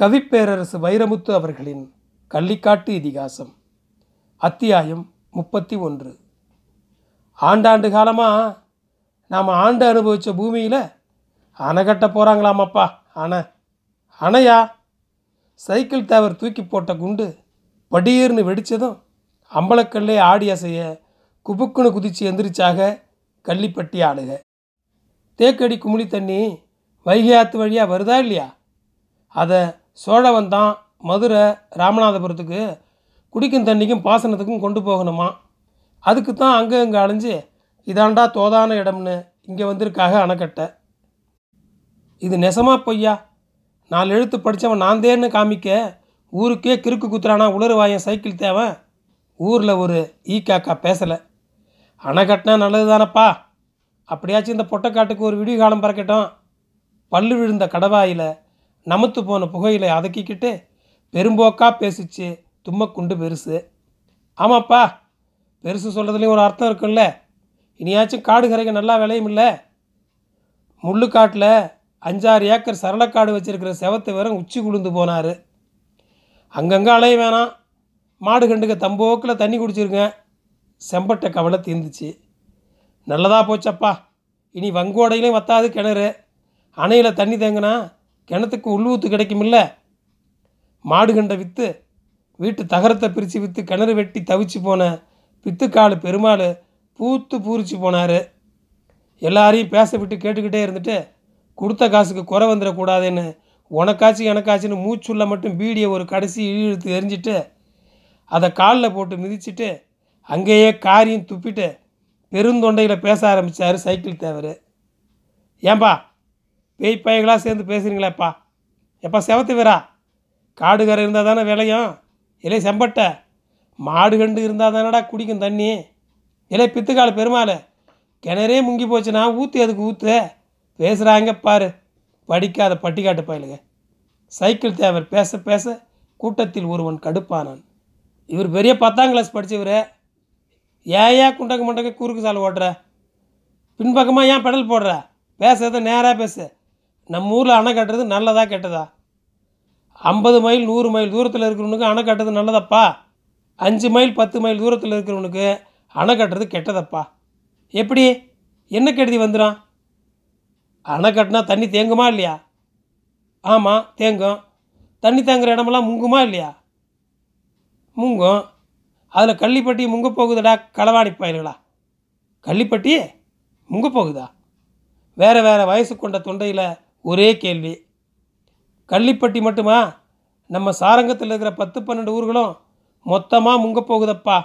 கவிப்பேரரசு வைரமுத்து அவர்களின் கள்ளிக்காட்டு இதிகாசம் அத்தியாயம் முப்பத்தி ஒன்று. ஆண்டாண்டு காலமாக நாம் ஆண்டு அனுபவித்த பூமியில் அணை கட்ட போகிறாங்களாமப்பா அணை. அணையா? சைக்கிள் தேவர் தூக்கி போட்ட குண்டு படீர்னு வெடித்ததும் அம்பலக்கல்லே ஆடி அசைய குபுக்குன்னு குதிச்சு எந்திரிச்சாக கள்ளிப்பட்டி ஆளுக. தேக்கடி குமிழி தண்ணி வைகை ஆற்று வழியாக வருதா இல்லையா? அதை சோழவன் தான் மதுரை ராமநாதபுரத்துக்கு குடிக்கும் தண்ணிக்கும் பாசனத்துக்கும் கொண்டு போகணுமா? அதுக்கு தான் அங்கே இங்கே அலைஞ்சு இதாண்டா தோதான இடம்னு இங்கே வந்திருக்காக அணைக்கட்டை. இது நெசமாக பொய்யா? நாலு எழுத்து படித்தவன் நான் தேன்னு காமிக்க ஊருக்கே கிறுக்கு குத்துறானா உளறுவாயன் சைக்கிள் தேவன்? ஊரில் ஒரு ஈ காக்கா பேசலை. அணை கட்டினா நல்லது தானப்பா அப்படியாச்சும் இந்த பொட்டைக்காட்டுக்கு ஒரு விடிய காலம் பறக்கட்டும். பல்லு விழுந்த கடவாயில் நமத்து போன புகையில அதக்கிக்கிட்டு பெரும்போக்கா பேசிச்சு தும்மக்குண்டு பெருசு. ஆமாப்பா பெருசு சொல்கிறதுலேயும் ஒரு அர்த்தம் இருக்குல்ல. இனியாச்சும் காடு கரைக்க நல்லா விளையும் இல்லை. முள்ளுக்காட்டில் அஞ்சாறு ஏக்கர் சரளக்காடு வச்சுருக்கிற செவத்தை வேற உச்சி குளிந்து போனார். அங்கங்கே அலைய வேணாம். மாடு கண்டுக்க தம்போக்கில் தண்ணி குடிச்சிருங்க. செம்பட்டை கவலை தீர்ந்துச்சு. நல்லதாக போச்சப்பா. இனி வங்கோடையிலையும் வத்தாது கிணறு. அணையில் தண்ணி தேங்கினா கிணத்துக்கு உள்ளூத்து கிடைக்குமில்ல? மாடு கண்டை விற்று வீட்டு தகரத்தை பிரித்து விற்று கிணறு வெட்டி தவிச்சு போன பித்துக்காலு பெருமாள் பூத்து பூரிச்சு போனார். எல்லாரையும் பேச விட்டு கேட்டுக்கிட்டே இருந்துட்டு கொடுத்த காசுக்கு குறை வந்துடக்கூடாதுன்னு உனக்காச்சு எனக்காச்சுன்னு மூச்சுள்ள மட்டும் பீடியை ஒரு கடைசி இழுத்து எரிஞ்சிட்டு அதை காலில் போட்டு மிதிச்சிட்டு அங்கேயே காரியம் துப்பிட்டு பெருந்தொண்டையில் பேச ஆரம்பித்தார் சைக்கிள் தேவர். ஏன்பா பேய் பையங்களாக சேர்ந்து பேசுகிறீங்களேப்பா எப்பா செவத்து வீரா? காடு கரை இருந்தால் தானே விளையும்? இல்லை செம்பட்டை? மாடு கண்டு இருந்தால் தானடா குடிக்கும் தண்ணி? இல்லை பித்துக்கால பெருமாள் கிணறே முங்கி போச்சுன்னா ஊற்று அதுக்கு ஊற்று பேசுகிறாங்க பாரு. படிக்காத பட்டிக்காட்டு பயலுங்க. சைக்கிள் தேவர் பேச பேச கூட்டத்தில் ஒருவன் கடுப்பானான். இவர் பெரிய பத்தாம் கிளாஸ் படித்தவர் ஏன் ஏன் குண்டக்க குறுக்கு சாலை ஓட்டுற? பின்பக்கமாக ஏன் பெடல் போடுற? பேசுறத நேராக பேசு. நம்ம ஊரில் அணை கட்டுறது நல்லதா கெட்டதா? ஐம்பது மைல் நூறு மைல் தூரத்தில் இருக்கிறவனுக்கு அணை கட்டுறது நல்லதப்பா? அஞ்சு மைல் பத்து மைல் தூரத்தில் இருக்கிறவனுக்கு அணை கட்டுறது கெட்டதப்பா? எப்படி? என்ன கெடுதி வந்துடும் அணை கட்டினா தண்ணி தேங்குமா இல்லையா? ஆமாம் தேங்கும். தண்ணி தேங்குற இடமெல்லாம் முங்குமா இல்லையா? முங்கும். அதில் கள்ளிப்பட்டி முங்க போகுதுடா களவாணி பயல்களா? கள்ளிப்பட்டி முங்க போகுதா? வேறு வேறு வயசு கொண்ட தொண்டையில் ஒரே கேள்வி. கள்ளிப்பட்டி மட்டுமா? நம்ம சாரங்கத்தில் இருக்கிற பத்து பன்னெண்டு ஊர்களும் மொத்தமாக முங்க போகுதப்பா.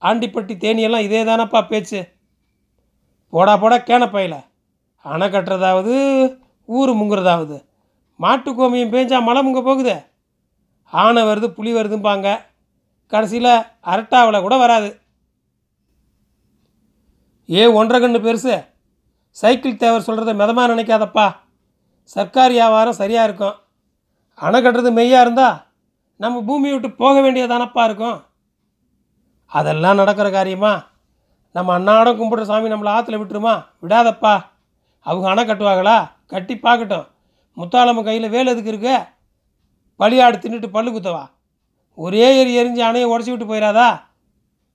ஆண்டிப்பட்டி தேனியெல்லாம் இதே தானப்பா பேச்சு. போடா போடா கேனப்பையில் அணை கட்டுறதாவது ஊர் முங்குறதாவது. மாட்டு கோமியம் பேஞ்சால் மழை முங்க போகுது. ஆனை வருது புலி வருதும்பாங்க. கடைசியில் அரட்டாவில் கூட வராது. ஏ ஒன்றரை கண்ணு பெருசு. சைக்கிள் தேவர் சொல்கிறத மிதமாக நினைக்காதப்பா. சர்க்கார் வியாபாரம் சரியாக இருக்கும். அணை கட்டுறது மெய்யாக இருந்தால் நம்ம பூமியை விட்டு போக வேண்டியதானப்பா இருக்கும். அதெல்லாம் நடக்கிற காரியமா? நம்ம அன்னாடம் கும்பிட்ற சாமி நம்மளை ஆற்றுல விட்டுருமா? விடாதப்பா. அவங்க அணை கட்டுவாங்களா? கட்டி பார்க்கட்டும். முத்தாளம்ம கையில் வேல் எதுக்கு இருக்கு? பலியாடு தின்னுட்டு பல்லு குத்தவா? ஒரே எரி எரிஞ்சு அணையை உடச்சி விட்டு போயிடாதா?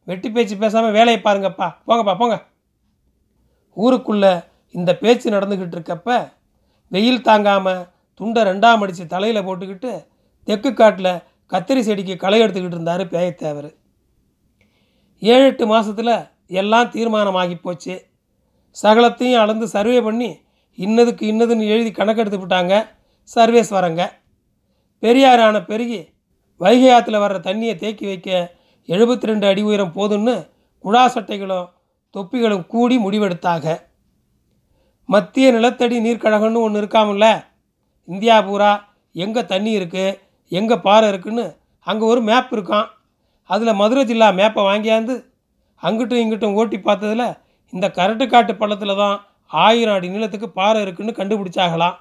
வெட்டி பேச்சு பேசாமல் வேலையை பாருங்கப்பா. போங்கப்பா போங்க. ஊருக்குள்ளே இந்த பேச்சு நடந்துக்கிட்டு இருக்கப்போ வெயில் தாங்காமல் துண்டை ரெண்டாம் அடித்து தலையில் போட்டுக்கிட்டு தெற்கு காட்டில் கத்திரி செடிக்கு களை எடுத்துக்கிட்டு இருந்தார் பேயத்தேவர். ஏழு எட்டு மாதத்தில் எல்லாம் தீர்மானமாகி போச்சு. சகலத்தையும் அளந்து சர்வே பண்ணி இன்னதுக்கு இன்னதுன்னு எழுதி கணக்கெடுத்து விட்டாங்க சர்வேஸ்வரங்க. பெரியாரான பெருகி வைகை ஆற்றுல வர்ற தண்ணியை தேக்கி வைக்க எழுபத்தி ரெண்டு அடி உயரம் போதும்னு குழா சட்டைகளும் தொப்பிகளும் கூடி முடிவெடுத்தாக மத்திய நிலத்தடி நீர்க்கழகம்னு ஒன்று இருக்காமல்ல. இந்தியா பூரா எங்கே தண்ணி இருக்குது எங்கே பாறை இருக்குன்னு அங்கே ஒரு மேப் இருக்கான். அதில் மதுரை ஜில்லா மேப்பை வாங்கியாந்து அங்கிட்டும் இங்கிட்டும் ஓட்டி பார்த்ததில் இந்த கரட்டுக்காட்டு பள்ளத்தில் தான் ஆயிரம் அடி நீளத்துக்கு பாறை இருக்குன்னு கண்டுபிடிச்சாகலாம்.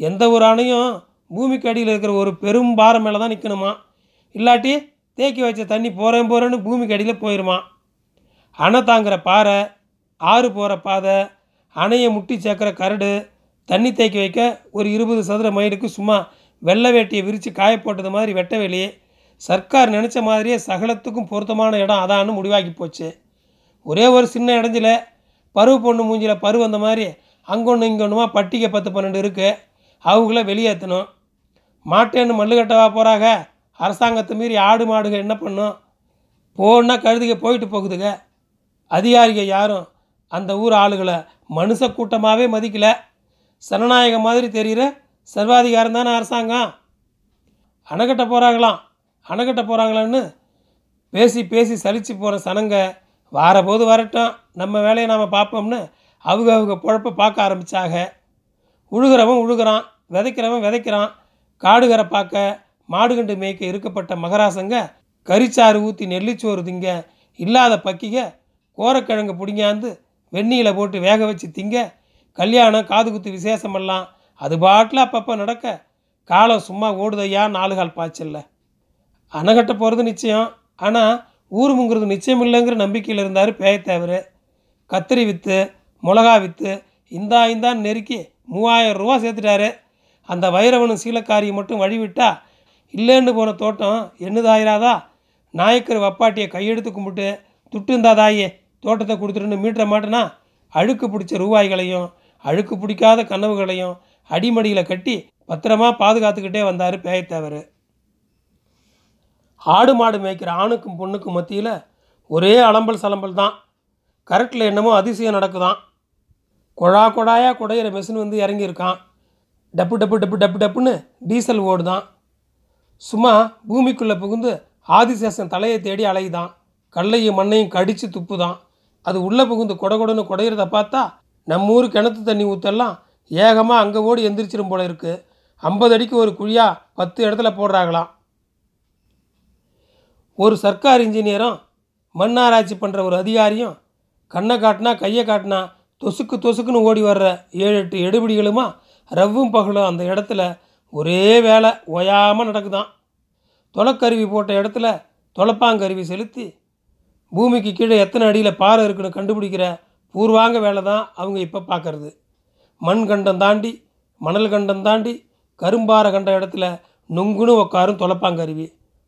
எந்த ஒரு அணையும் பூமிக்கு அடியில் இருக்கிற ஒரு பெரும் பாறை மேலே தான் நிற்கணுமா இல்லாட்டி தேக்கி வச்ச தண்ணி போகிறேன் போகிறேன்னு பூமிக்கு அடியில் போயிடுமா அணை தாங்குற பாறை ஆறு போகிற பாதை அணையை முட்டி சேர்க்குற கரடு தண்ணி தேக்கி வைக்க ஒரு இருபது சதுர மைலுக்கு சும்மா வெள்ளை வேட்டியை விரித்து காய போட்டது மாதிரி வெட்ட வெளி சர்க்கார் நினச்ச மாதிரியே சகலத்துக்கும் பொருத்தமான இடம் அதான்னு முடிவாக்கி போச்சு. ஒரே ஒரு சின்ன இடஞ்சில் பருவ பொண்ணு மூஞ்சியில் பரு வந்த மாதிரி அங்கொன்று இங்கொன்றுமா பட்டிக்கை பத்து பன்னெண்டு இருக்குது அவங்கள வெளியேற்றணும் மாட்டேன்னு மல்லு கட்டவா போகிறாங்க அரசாங்கத்தை மீறி ஆடு மாடுக என்ன பண்ணும்? போன்னா கழுதுக போயிட்டு போகுதுங்க அதிகாரிகள் யாரும் அந்த ஊர் ஆளுகளை மனுஷ கூட்டமாகவே மதிக்கல. சனநாயகம் மாதிரி தெரிகிற சர்வாதிகாரம் தானே அரசாங்கம். அணைக்கட்ட போகிறாங்களாம் அணைக்கட்ட போகிறாங்களான்னு பேசி பேசி சலித்து போகிற சனங்க வாரபோது வரட்டும். நம்ம வேலையை நாம் பார்ப்போம்னு அவங்க அவங்க பொழப்ப பார்க்க ஆரம்பித்தாங்க உழுகிறவன் உழுகிறான் விதைக்கிறவன் விதைக்கிறான். காடுகரை பார்க்க மாடுகண்டு மேய்க்க இருக்கப்பட்ட மகராசங்க கரிச்சாறு ஊற்றி நெல்லிச்சோறு திங்க இல்லாத பக்கிக கோரக்கிழங்கு பிடிங்காந்து வெந்நீரில் போட்டு வேக வச்சு திங்க கல்யாணம் காது குத்து விசேஷமெல்லாம் அது பாட்டில் அப்பப்போ நடக்க. காலம் சும்மா ஓடுதையா நாலு கால் பாய்ச்சல்ல. அணைகட்ட போகிறது நிச்சயம். ஆனால் ஊர் நிச்சயம் இல்லைங்கிற நம்பிக்கையில் இருந்தார் பேயத்தேவர். கத்திரி விற்று மிளகா விற்று இந்தா இந்தான்னு நெருக்கி மூவாயிரம் ரூபா சேர்த்துட்டாரு. அந்த வைரவனும் சீலக்காரியை மட்டும் வழிவிட்டா இல்லைன்னு போன தோட்டம் என்னதாயிராதா நாயக்கர் வப்பாட்டியை கையெடுத்து கும்பிட்டு துட்டு இருந்தாதாயே தோட்டத்தை கொடுத்துட்டுன்னு மீட்டர மாட்டேனா அழுக்கு பிடிச்ச ரூபாய்களையும் அழுக்கு பிடிக்காத கனவுகளையும் அடிமடியில் கட்டி பத்திரமா பாதுகாத்துக்கிட்டே வந்தார் பேயத்தேவர். ஆடு மாடு மேய்க்கிற ஆணுக்கும் பொண்ணுக்கும் மத்தியில் ஒரே அலம்பல் சலம்பல் தான். கரெக்டில் என்னமோ அதிசயம் நடக்குதாம் குழா குழாயாக குடையிற மிஷின் வந்து இறங்கியிருக்கான். டப்பு டப்பு டப்பு டப்பு டப்புன்னு டீசல் ஓடுதான். சும்மா பூமிக்குள்ளே புகுந்து ஆதிசேஷன் தலையை தேடி அலையுதான். கல்லையும் மண்ணையும் கடித்து துப்புதான். அது உள்ளே புகுந்து கொடகொடன்னு குடையிறத பார்த்தா நம்ம ஊர் கிணத்து தண்ணி ஊற்றெல்லாம் ஏகமாக அங்கே ஓடி எந்திரிச்சிடும் போல இருக்குது ஐம்பது அடிக்கு ஒரு குழியாக பத்து இடத்துல போடுறாங்களாம். ஒரு சர்க்கார் இன்ஜினியரும் மண்ணாராய்ச்சி பண்ணுற ஒரு அதிகாரியும் கண்ணை காட்டினா கையை காட்டினா தொசுக்கு தொசுக்குன்னு ஓடி வர்ற ஏழு எட்டு எடுபிடிகளுமா ரவ்வும் பகலும் அந்த இடத்துல ஒரே வேலை ஓயாமல் நடக்குதாம் தொலைக்கருவி போட்ட இடத்துல தொலைப்பாங்கருவி செலுத்தி பூமிக்கு கீழே எத்தனை அடியில் பாறை இருக்குன்னு கண்டுபிடிக்கிற பூர்வாங்க வேலை தான் அவங்க இப்போ பார்க்கறது. மண் கண்டம் தாண்டி மணல் கண்டம் தாண்டி கரும்பாறை கண்ட இடத்துல நொங்குன்னு உட்காரும் தொலைப்பாங்கருவி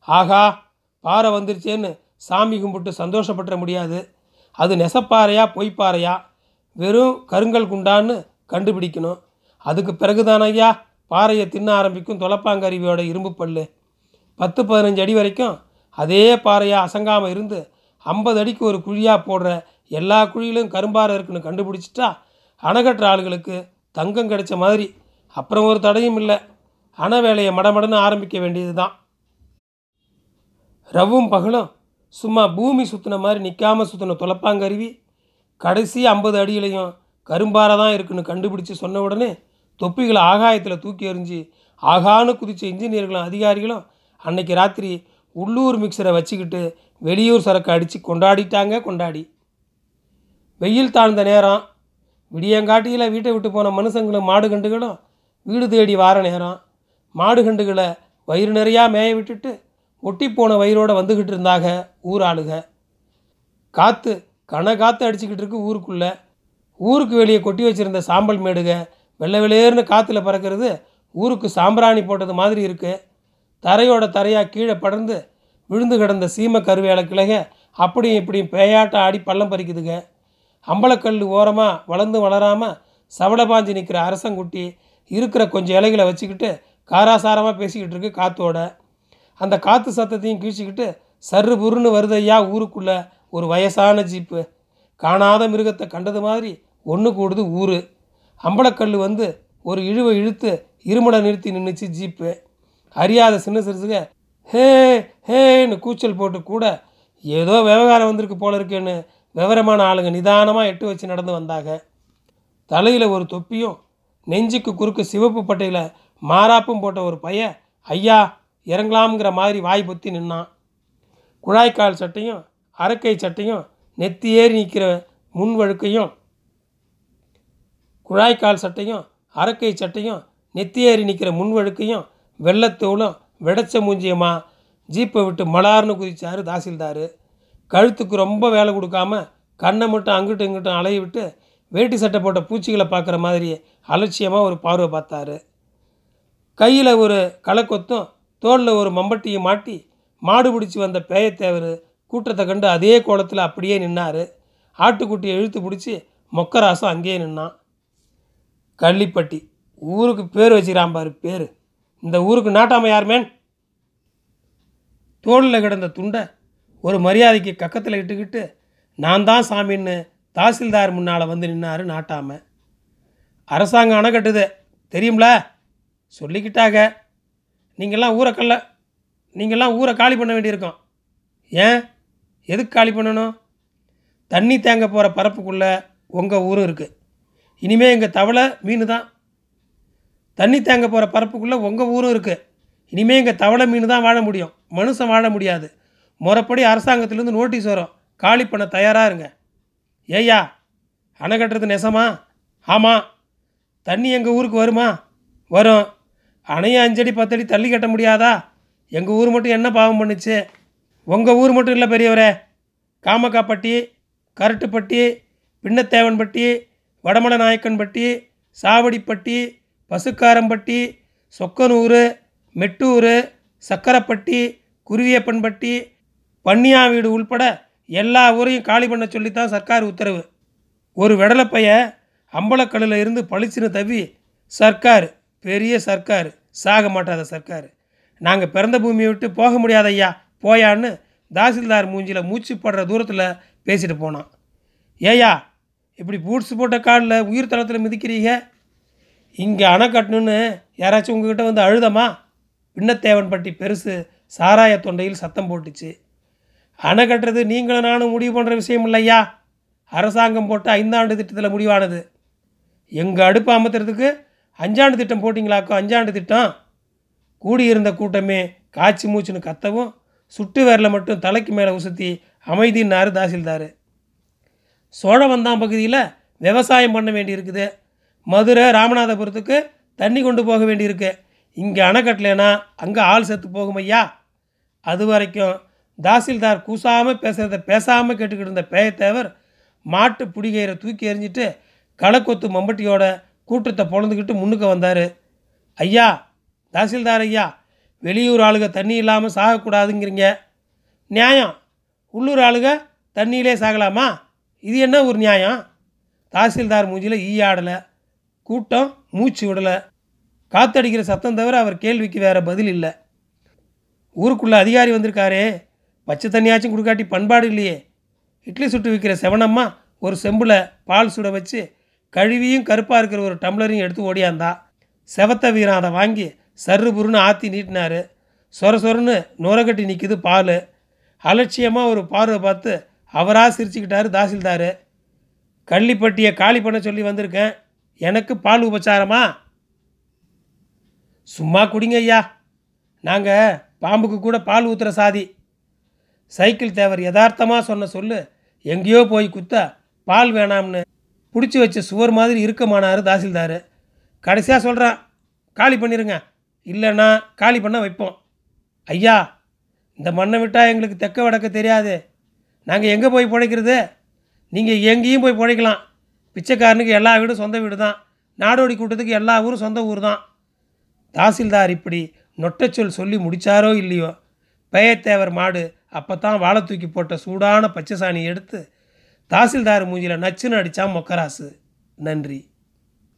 ஆகா பாறை வந்துருச்சேன்னு சாமி கும்பிட்டு சந்தோஷப்பட்டுற முடியாது. அது நெசப்பாறையா பொய்ப்பாறையா? வெறும் கருங்கல் குண்டான்னு கண்டுபிடிக்கணும். அதுக்கு பிறகுதான் ஐயா பாறையை தின்ன ஆரம்பிக்கும் தொலைப்பாங்கருவியோட இரும்பு பல்லு. பத்து பதினஞ்சு அடி வரைக்கும் அதே பாறையாக அசங்காமல் இருந்து ஐம்பது அடிக்கு ஒரு குழியாக போடுற எல்லா குழியிலும் கரும்பாறை இருக்குன்னு கண்டுபிடிச்சிட்டா அணைகட்டுற ஆளுகளுக்கு தங்கம் கிடைச்ச மாதிரி. அப்புறம் ஒரு தடையும் இல்லை. அணை வேலையை மடமடன்னு ஆரம்பிக்க வேண்டியது தான் ரவும் பகலும் சும்மா பூமி சுற்றின மாதிரி நிற்காம சுற்றின துளப்பாங்கருவி கடைசி ஐம்பது அடியிலையும் கரும்பாறை தான் இருக்குன்னு கண்டுபிடிச்சு சொன்ன உடனே தொப்பிகளை ஆகாயத்தில் தூக்கி எறிஞ்சு ஆகான்னு குதித்த இன்ஜினியர்களும் அதிகாரிகளும் அன்னைக்கு ராத்திரி உள்ளூர் மிக்சரை வச்சுக்கிட்டு வெளியூர் சரக்கு அடித்து கொண்டாடிட்டாங்க கொண்டாடி. வெயில் தாழ்ந்த நேரம் விடியங்காட்டியில் வீட்டை விட்டு போன மனுஷங்களும் மாடு கண்டுகளும் வீடு தேடி வார நேரம். மாடு கண்டுகளை வயிறு நிறையா மேய விட்டுட்டு ஒட்டி போன வயிறோடு வந்துக்கிட்டு இருந்தாங்க ஊர் ஆளுக. காற்று கன காற்று அடிச்சுக்கிட்டு இருக்கு ஊருக்குள்ளே. ஊருக்கு வெளியே கொட்டி வச்சிருந்த சாம்பல் மேடுக வெள்ளை வெளியேறுனு காற்றுல பறக்கிறது ஊருக்கு சாம்பிராணி போட்டது மாதிரி இருக்குது தரையோட தரையாக கீழே படர்ந்து விழுந்து கிடந்த சீம கருவேல கிளைக அப்படியும் இப்படியும் பேயாட்டம் ஆடி பள்ளம் பறிக்குதுங்க. அம்பலக்கல் ஓரமாக வளர்ந்து வளராமல் சவள பாஞ்சு நிற்கிற அரசங்குட்டி இருக்கிற கொஞ்சம் இலைகளை வச்சுக்கிட்டு காராசாரமாக பேசிக்கிட்டு இருக்கு காத்தோட. அந்த காற்று சத்தத்தையும் கீழ்ச்சிக்கிட்டு சர்ரு புருன்னு வருதையா ஊருக்குள்ளே ஒரு வயசான ஜீப்பு. காணாத மிருகத்தை கண்டது மாதிரி ஒன்று கூடுது ஊர். அம்பலக்கல் வந்து ஒரு இழுவை இழுத்து இருமலை நிறுத்தி நின்றுச்சு ஜீப்பு. அறியாத சின்ன சிறுசுக ஹே ஹேன்னு கூச்சல் போட்டு கூட ஏதோ விவகாரம் வந்திருக்கு போல இருக்கேன்னு விவரமான ஆளுங்க நிதானமாக எட்டு வச்சு நடந்து வந்தாங்க. தலையில் ஒரு தொப்பியும் நெஞ்சுக்கு குறுக்கு சிவப்பு பட்டையில் மாறாப்பும் போட்ட ஒரு பையன் ஐயா இறங்கலாம்ங்கிற மாதிரி வாய் பொத்தி நின்னான். குழாய்க்கால் சட்டையும் அரக்கை சட்டையும் நெத்தி ஏறி நிற்கிற முன் வழுக்கையும் குழாய்க்கால் சட்டையும் அரக்கை சட்டையும் நெத்தி ஏறி நிற்கிற முன் வழுக்கையும் வெள்ளத்தோளும் வெடச்ச மூஞ்சியமா? ஜீப்பை விட்டு மலார்னு குதிச்சாரு தாசில்தார். கழுத்துக்கு ரொம்ப வேலை கொடுக்காம கண்ணை மட்டும் அங்கிட்டும் இங்கிட்டும் அலைய விட்டு வேட்டி சட்டை போட்ட பூச்சிகளை பார்க்குற மாதிரி அலட்சியமாக ஒரு பார்வை பார்த்தாரு. கையில் ஒரு களைக்கொத்தும் தோளில் ஒரு மம்பட்டியும் மாட்டி மாடு பிடிச்சி வந்த பேயத்தேவர் கூட்டத்தை கண்டு அதே கோலத்தில் அப்படியே நின்னார். ஆட்டுக்குட்டியை இழுத்து பிடிச்சி மொக்கராசம் அங்கேயே நின்னான். கள்ளிப்பட்டி ஊருக்கு பேர் வச்சுக்கிறான் பாரு பேர். இந்த ஊருக்கு நாட்டாம யார் மேன்? தோளில் கிடந்த துண்டை ஒரு மரியாதைக்கு கக்கத்தில் இட்டுக்கிட்டு நான் தான் சாமின்னு தாசில்தார் முன்னால் வந்து நின்னார் நாட்டாம. அரசாங்கம் அணை கட்டுது தெரியும்ல? சொல்லிக்கிட்டாக. நீங்கள்லாம் ஊரை கல்ல நீங்கள்லாம் ஊரை காலி பண்ண வேண்டியிருக்கோம். ஏன்? எதுக்கு காலி பண்ணணும்? தண்ணி தேங்க போகிற பரப்புக்குள்ளே உங்கள் ஊரும் இருக்குது இனிமேல் எங்கள் தவளை மீன் தான் தண்ணி தேங்க போகிற பரப்புக்குள்ளே உங்கள் ஊரும் இருக்குது இனிமேல் இங்கே தவளை மீன் தான் வாழ முடியும். மனுஷன் வாழ முடியாது. முறைப்படி அரசாங்கத்திலேருந்து நோட்டீஸ் வரும். காலி பண்ண தயாராக இருங்க. ஏய்யா அணை கட்டுறது நெசமா? ஆமாம் தண்ணி எங்கள் ஊருக்கு வருமா? வரும். அணையை அஞ்சடி பத்தடி தள்ளி கட்ட முடியாதா? எங்கள் ஊர் மட்டும் என்ன பாவம் பண்ணுச்சு? உங்கள் ஊர் மட்டும் இல்லை பெரியவரே. காமக்காப்பட்டி கரட்டுப்பட்டி பின்னத்தேவன்பட்டி வடமல நாயக்கன்பட்டி சாவடிப்பட்டி பசுக்காரம்பட்டி சொக்கனூர் மெட்டூர் சக்கரப்பட்டி குருவியப்பன்பட்டி பன்னியாவீடு உள்பட எல்லா ஊரையும் காலி பண்ண சொல்லித்தான் சர்க்கார் உத்தரவு. ஒரு வெடலைப்பைய அம்பலக்கல்லில் இருந்து பளிச்சுன்னு தவி சர்க்கார் பெரிய சர்க்கார் சாக மாட்டாத சர்க்கார். நாங்கள் பிறந்த பூமியை விட்டு போக முடியாத ஐயா போயான்னு தாசில்தார் மூஞ்சியில் மூச்சு படுற தூரத்தில் பேசிட்டு போனான். ஏயா இப்படி பூட்ஸ் போட்ட காலில் உயிர் தளத்தில் மிதிக்கிறீங்க? இங்கே அணை கட்டணுன்னு யாராச்சும் உங்ககிட்ட வந்து அழுதமா? விண்ணத்தேவன்பட்டி பெருசு சாராய தொண்டையில் சத்தம் போட்டுச்சு. அணை கட்டுறது நீங்களும் நானும் முடிவு பண்ணுற விஷயம் இல்லையா? அரசாங்கம் போட்ட ஐந்தாண்டு திட்டத்தில் முடிவானது. எங்கள் அடுப்பு அமர்த்துறதுக்கு அஞ்சாண்டு திட்டம் போட்டிங்களாக்கோ? அஞ்சாண்டு திட்டம். கூடியிருந்த கூட்டமே காய்ச்சி மூச்சுன்னு கத்தவும் சுட்டு வேரில் மட்டும் தலைக்கு மேலே உசுத்தி அமைதினார் தாசில்தார். சோழவந்தான் பகுதியில் விவசாயம் பண்ண வேண்டியிருக்குது. மதுரை ராமநாதபுரத்துக்கு தண்ணி கொண்டு போக வேண்டியிருக்கு. இங்கே அணை கட்டலைன்னா அங்கே ஆள் செத்து போகும் ஐயா. அது வரைக்கும் தாசில்தார் கூசாமல் பேசுகிறத பேசாமல் கேட்டுக்கிட்டு இருந்த பேயத்தேவர் மாட்டு பிடிகையிற தூக்கி எறிஞ்சிட்டு களக்கொத்து மம்பட்டியோட கூட்டத்தை பொழந்துக்கிட்டு முன்னுக்கு வந்தார். ஐயா தாசில்தார் ஐயா வெளியூர் ஆளுங்க தண்ணி இல்லாமல் சாகக்கூடாதுங்கிறீங்க. நியாயம். உள்ளூர் ஆளுங்க தண்ணியிலே சாகலாமா? இது என்ன ஒரு நியாயம்? தாசில்தார் மூஞ்சியில் ஈ ஆடலை. கூட்டம் மூச்சு விடலை. காத்தடிக்கிற சத்தம் தவிர அவர் கேள்விக்கு வேறு பதில் இல்லை. ஊருக்குள்ளே அதிகாரி வந்திருக்காரே. பச்சை தண்ணியாச்சும் கொடுக்காட்டி பண்பாடு இல்லையே. இட்லி சுட்டு விற்கிற செவனம்மா ஒரு செம்பில் பால் சுட வச்சு கழுவியும் கருப்பாக இருக்கிற ஒரு டம்ளரையும் எடுத்து ஓடியாந்தா. செவத்த வீரன் அதை வாங்கி சர்ரு புருன்னு ஆற்றி நீட்டினார். சொர சொரன்னு நுரகட்டி நிற்கிது பால். அலட்சியமாக ஒரு பார்வை பார்த்து அவராக சிரிச்சுக்கிட்டாரு தாசில்தார். கள்ளிப்பட்டியை காலி பண்ண சொல்லி வந்திருக்கேன். எனக்கு பால் உபச்சாரமா? சும்மா குடிங்க ஐயா. நாங்கள் பாம்புக்கு கூட பால் ஊற்றுற சாதி. சைக்கிள் தேவர் யதார்த்தமாக சொன்ன சொல்லு. எங்கேயோ போய் குத்த பால் வேணாம்னு பிடிச்சி வச்ச சுவர் மாதிரி இருக்கமானார் தாசில்தார். கடைசியாக சொல்கிறான் காலி பண்ணிடுங்க இல்லைன்னா காலி பண்ண வைப்போம். ஐயா இந்த மண்ணை விட்டால் எங்களுக்கு தெக்க வடக்க தெரியாது. நாங்கள் எங்கே போய் பிழைக்கிறது நீங்கள் எங்கேயும் போய் பிழைக்கலாம் பிச்சைக்காரனுக்கு எல்லா வீடும் சொந்த வீடு தான் நாடோடி கூட்டத்துக்கு எல்லா ஊரும் சொந்த ஊர் தான் தாசில்தார் இப்படி நொட்டச்சொல் சொல்லி முடித்தாரோ இல்லையோ? பெயத்தேவர் மாடு அப்போ தான் வாழை தூக்கி போட்ட சூடான பச்சை சாணி எடுத்து தாசில்தார் மூஞ்சியில் நச்சுன்னு அடித்தான் மொக்கராசு. நன்றி.